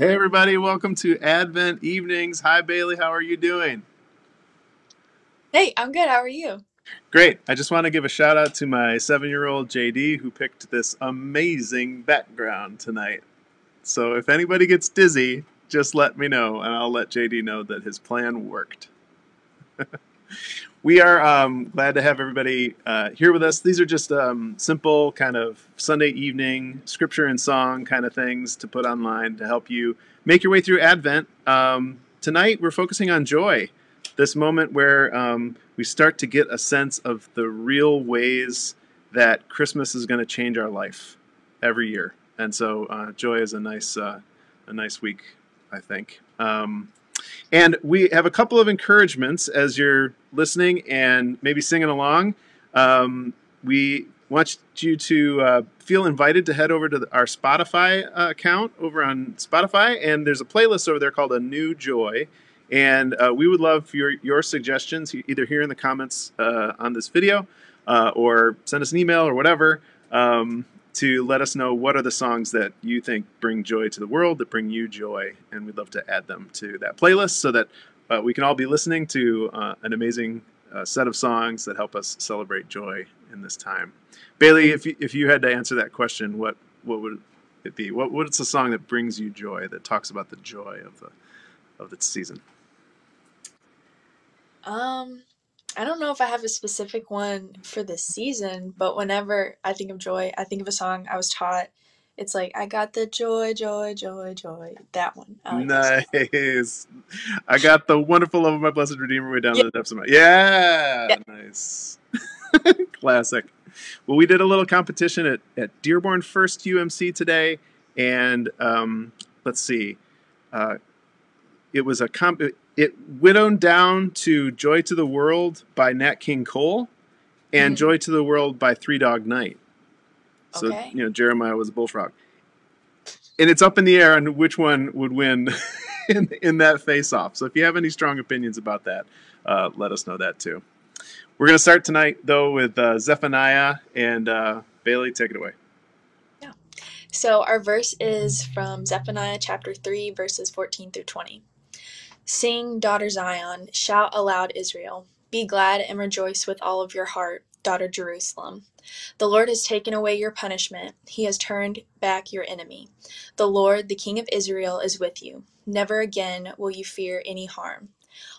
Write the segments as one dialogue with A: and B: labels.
A: Hey, everybody, welcome to Advent Evenings. Hi, Bailey, how are you doing?
B: Hey, I'm good. How are you?
A: Great. I just want to give a shout out to my seven year old JD who picked this amazing background tonight. So if anybody gets dizzy, just let me know, and I'll let JD know that his plan worked. we are um, glad to have everybody uh, here with us. These are just um, simple, kind of Sunday evening scripture and song kind of things to put online to help you make your way through Advent. Um, tonight, we're focusing on joy, this moment where um, we start to get a sense of the real ways that Christmas is going to change our life every year. And so, uh, joy is a nice, uh, a nice week, I think. Um, and we have a couple of encouragements as you're listening and maybe singing along. Um, we want you to uh, feel invited to head over to the, our Spotify uh, account over on Spotify, and there's a playlist over there called A New Joy. And uh, we would love your, your suggestions, either here in the comments uh, on this video uh, or send us an email or whatever. Um, to let us know what are the songs that you think bring joy to the world, that bring you joy, and we'd love to add them to that playlist so that uh, we can all be listening to uh, an amazing uh, set of songs that help us celebrate joy in this time. Bailey, if you, if you had to answer that question, what what would it be? What what's a song that brings you joy that talks about the joy of the of the season?
B: Um, I don't know if I have a specific one for this season, but whenever I think of joy, I think of a song I was taught. It's like I got the joy, joy, joy, joy. That one.
A: I like nice. I got the wonderful love of my blessed Redeemer way down to the depths of my. Yeah, yeah. nice. Classic. Well, we did a little competition at, at Dearborn First UMC today, and um, let's see. Uh, it was a comp it widowed down to Joy to the World by Nat King Cole and mm. Joy to the World by Three Dog Night. So, okay. you know, Jeremiah was a bullfrog. And it's up in the air on which one would win in, in that face off. So if you have any strong opinions about that, uh, let us know that too. We're going to start tonight, though, with uh, Zephaniah and uh, Bailey. Take it away.
B: Yeah. So our verse is from Zephaniah chapter 3, verses 14 through 20. Sing, daughter Zion, shout aloud, Israel. Be glad and rejoice with all of your heart, daughter Jerusalem. The Lord has taken away your punishment, he has turned back your enemy. The Lord, the King of Israel, is with you. Never again will you fear any harm.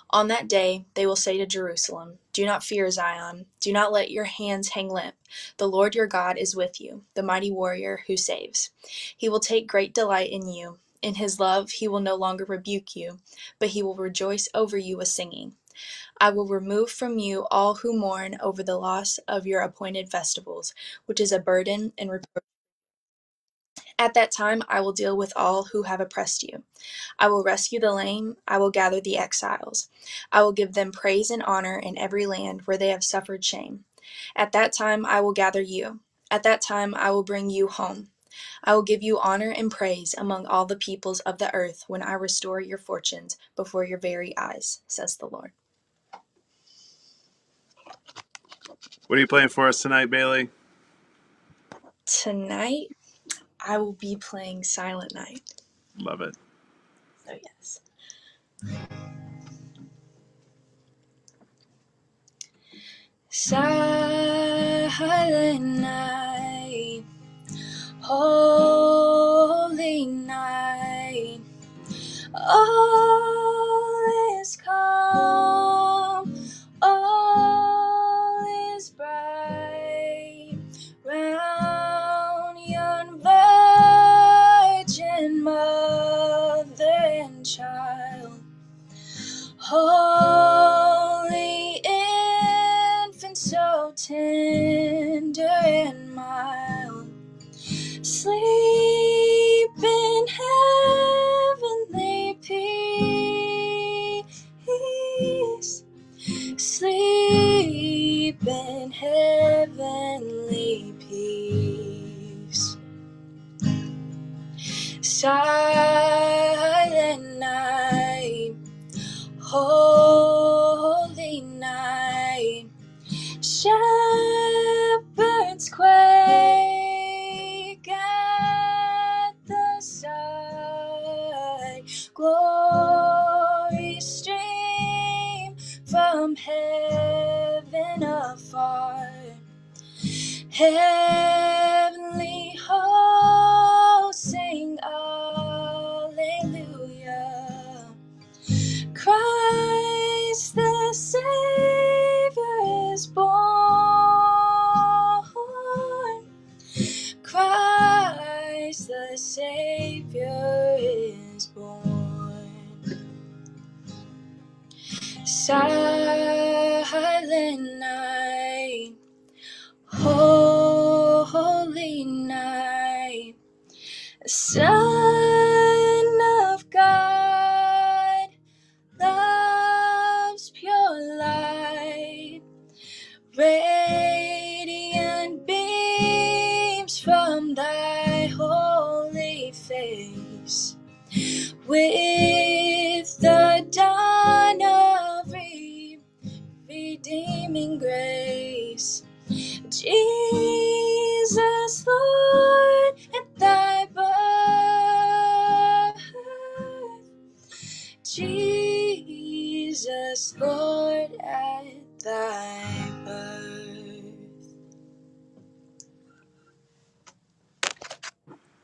B: On that day they will say to Jerusalem, Do not fear, Zion. Do not let your hands hang limp. The Lord your God is with you, the mighty warrior who saves. He will take great delight in you. In his love he will no longer rebuke you, but he will rejoice over you with singing. I will remove from you all who mourn over the loss of your appointed festivals, which is a burden and reproach. At that time I will deal with all who have oppressed you. I will rescue the lame, I will gather the exiles. I will give them praise and honor in every land where they have suffered shame. At that time I will gather you. At that time I will bring you home. I will give you honor and praise among all the peoples of the earth when I restore your fortunes before your very eyes, says the Lord.
A: What are you playing for us tonight, Bailey?
B: Tonight, I will be playing Silent Night.
A: Love it.
B: So, yes. Silent night holy night. All is calm, Silent night, holy Son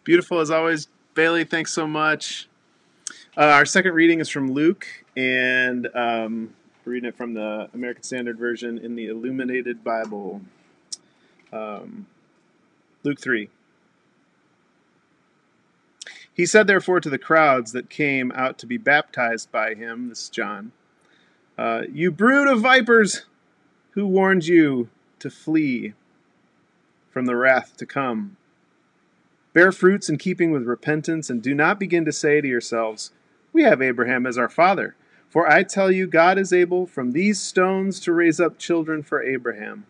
A: Beautiful as always, Bailey. Thanks so much. Uh, our second reading is from Luke, and um, we're reading it from the American Standard Version in the Illuminated Bible. Um, Luke 3. He said, therefore, to the crowds that came out to be baptized by him, this is John, uh, You brood of vipers, who warned you to flee from the wrath to come? Bear fruits in keeping with repentance, and do not begin to say to yourselves, We have Abraham as our father. For I tell you, God is able from these stones to raise up children for Abraham.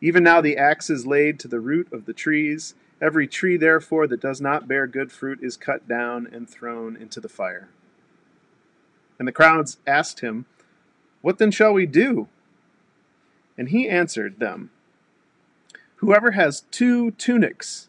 A: Even now the axe is laid to the root of the trees. Every tree, therefore, that does not bear good fruit is cut down and thrown into the fire. And the crowds asked him, What then shall we do? And he answered them, Whoever has two tunics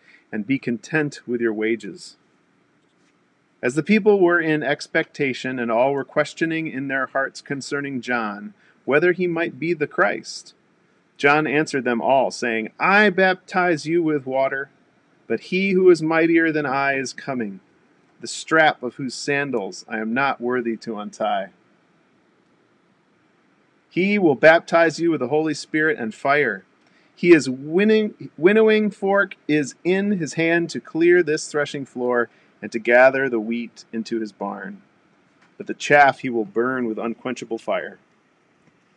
A: and be content with your wages. As the people were in expectation, and all were questioning in their hearts concerning John, whether he might be the Christ, John answered them all, saying, I baptize you with water, but he who is mightier than I is coming, the strap of whose sandals I am not worthy to untie. He will baptize you with the Holy Spirit and fire. He is winning, winnowing fork is in his hand to clear this threshing floor and to gather the wheat into his barn. But the chaff he will burn with unquenchable fire.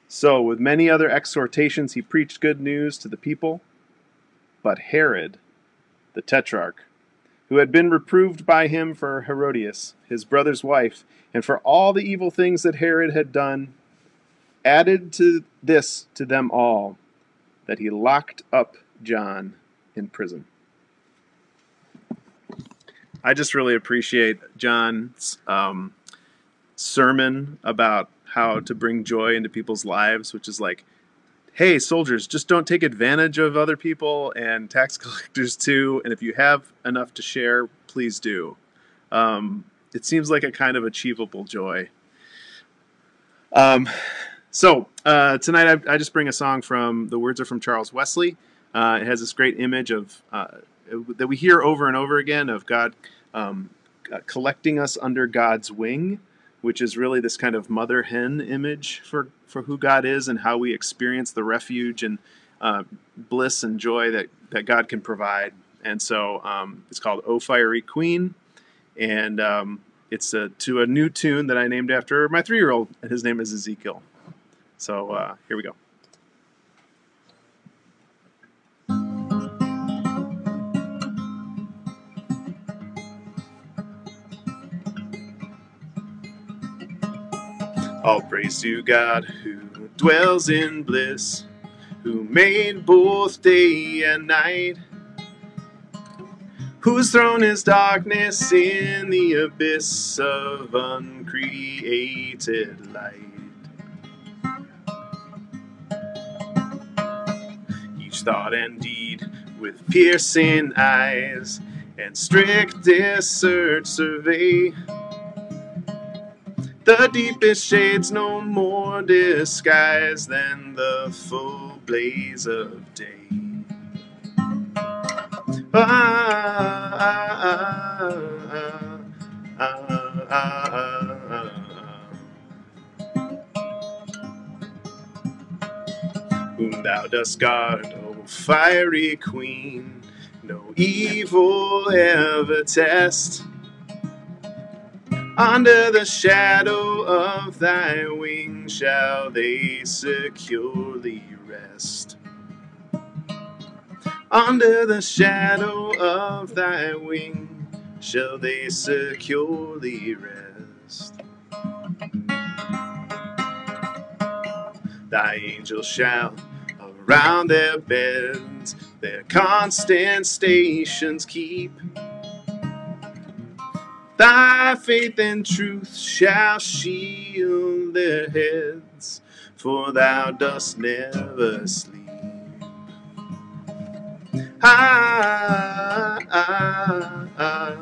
A: So, with many other exhortations, he preached good news to the people. But Herod, the tetrarch, who had been reproved by him for Herodias, his brother's wife, and for all the evil things that Herod had done, added to this to them all that he locked up John in prison. I just really appreciate John's um, sermon about how to bring joy into people's lives, which is like, hey, soldiers, just don't take advantage of other people and tax collectors too. And if you have enough to share, please do. Um, it seems like a kind of achievable joy. Um, so uh, tonight I, I, just bring a song from the words are from Charles Wesley. Uh, it has this great image of uh, that we hear over and over again of God um, collecting us under God's wing, which is really this kind of mother hen image for for who God is and how we experience the refuge and uh, bliss and joy that that God can provide. And so um, it's called "O Fiery Queen," and um, it's a, to a new tune that I named after my three year old, and his name is Ezekiel. So uh, here we go. All praise to God who dwells in bliss, who made both day and night, whose throne is darkness in the abyss of uncreated light. Thought and deed with piercing eyes and strictest search survey. The deepest shades no more disguise than the full blaze of day. Ah, ah, ah, Whom thou dost guard, fiery queen, no evil ever test. Under the shadow of thy wing shall they securely rest. Under the shadow of thy wing shall they securely rest. Thy angels shall around their beds their constant stations keep. Thy faith and truth shall shield their heads, for thou dost never sleep. Ah, ah, ah,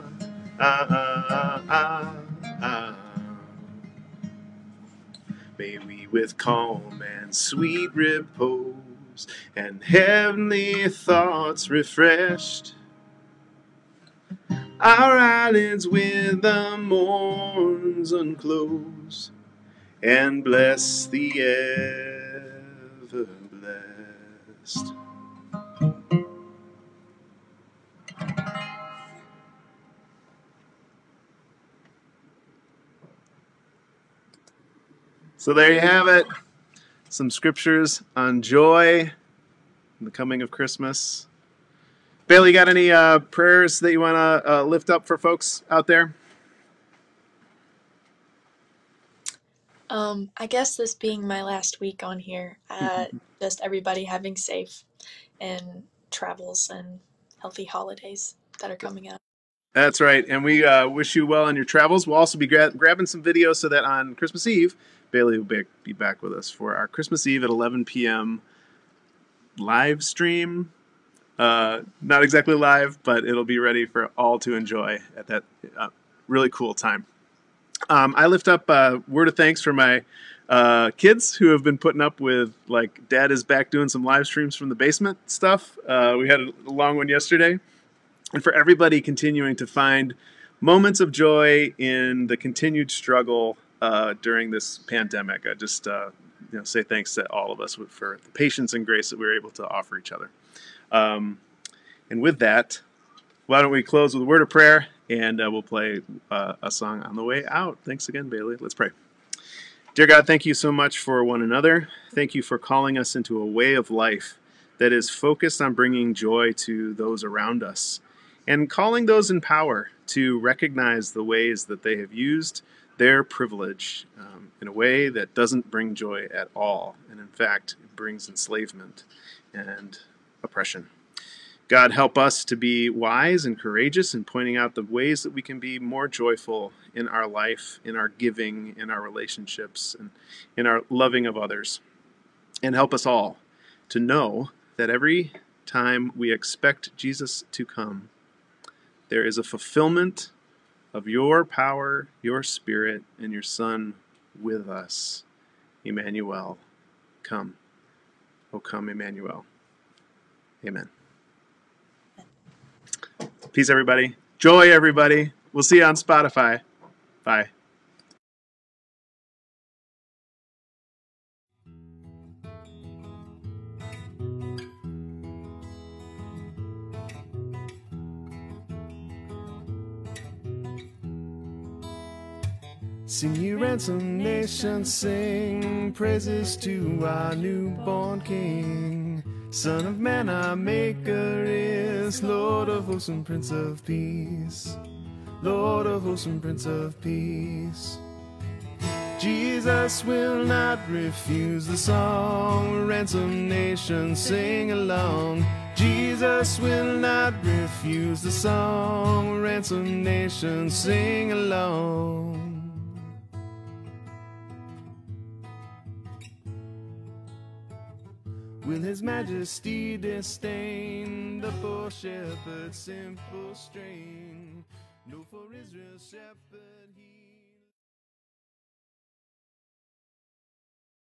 A: ah, ah, ah. May we with calm and sweet repose and heavenly thoughts refreshed our eyelids with the morns unclose and bless the ever blessed. So there you have it. Some scriptures on joy, the coming of Christmas. Bailey, you got any uh, prayers that you want to uh, lift up for folks out there?
B: Um, I guess this being my last week on here, uh, just everybody having safe and travels and healthy holidays that are coming up.
A: That's right. And we uh, wish you well on your travels. We'll also be gra- grabbing some videos so that on Christmas Eve, Bailey will be, be back with us for our Christmas Eve at 11 p.m. live stream. Uh, not exactly live, but it'll be ready for all to enjoy at that uh, really cool time. Um, I lift up uh, word of thanks for my uh, kids who have been putting up with like dad is back doing some live streams from the basement stuff. Uh, we had a long one yesterday, and for everybody continuing to find moments of joy in the continued struggle uh, during this pandemic. I just uh, you know say thanks to all of us for the patience and grace that we were able to offer each other. Um, and with that, why don't we close with a word of prayer and uh, we'll play uh, a song on the way out. Thanks again, Bailey. Let's pray. Dear God, thank you so much for one another. Thank you for calling us into a way of life that is focused on bringing joy to those around us and calling those in power to recognize the ways that they have used their privilege um, in a way that doesn't bring joy at all, and in fact, brings enslavement and oppression. God, help us to be wise and courageous in pointing out the ways that we can be more joyful in our life, in our giving, in our relationships, and in our loving of others. And help us all to know that every time we expect Jesus to come, there is a fulfillment of your power, your spirit, and your Son with us. Emmanuel, come. Oh, come, Emmanuel. Amen. Peace, everybody. Joy, everybody. We'll see you on Spotify. Bye.
C: Sing you ransom nation, sing praises to our newborn King. Son of man, our Maker is Lord of hosts and Prince of Peace. Lord of hosts and Prince of Peace.
A: Jesus will not refuse the song. Ransom nation, sing along. Jesus will not refuse the song. Ransom nation, sing along. Will his majesty disdain the poor shepherd's simple strain? No, for Israel's shepherd.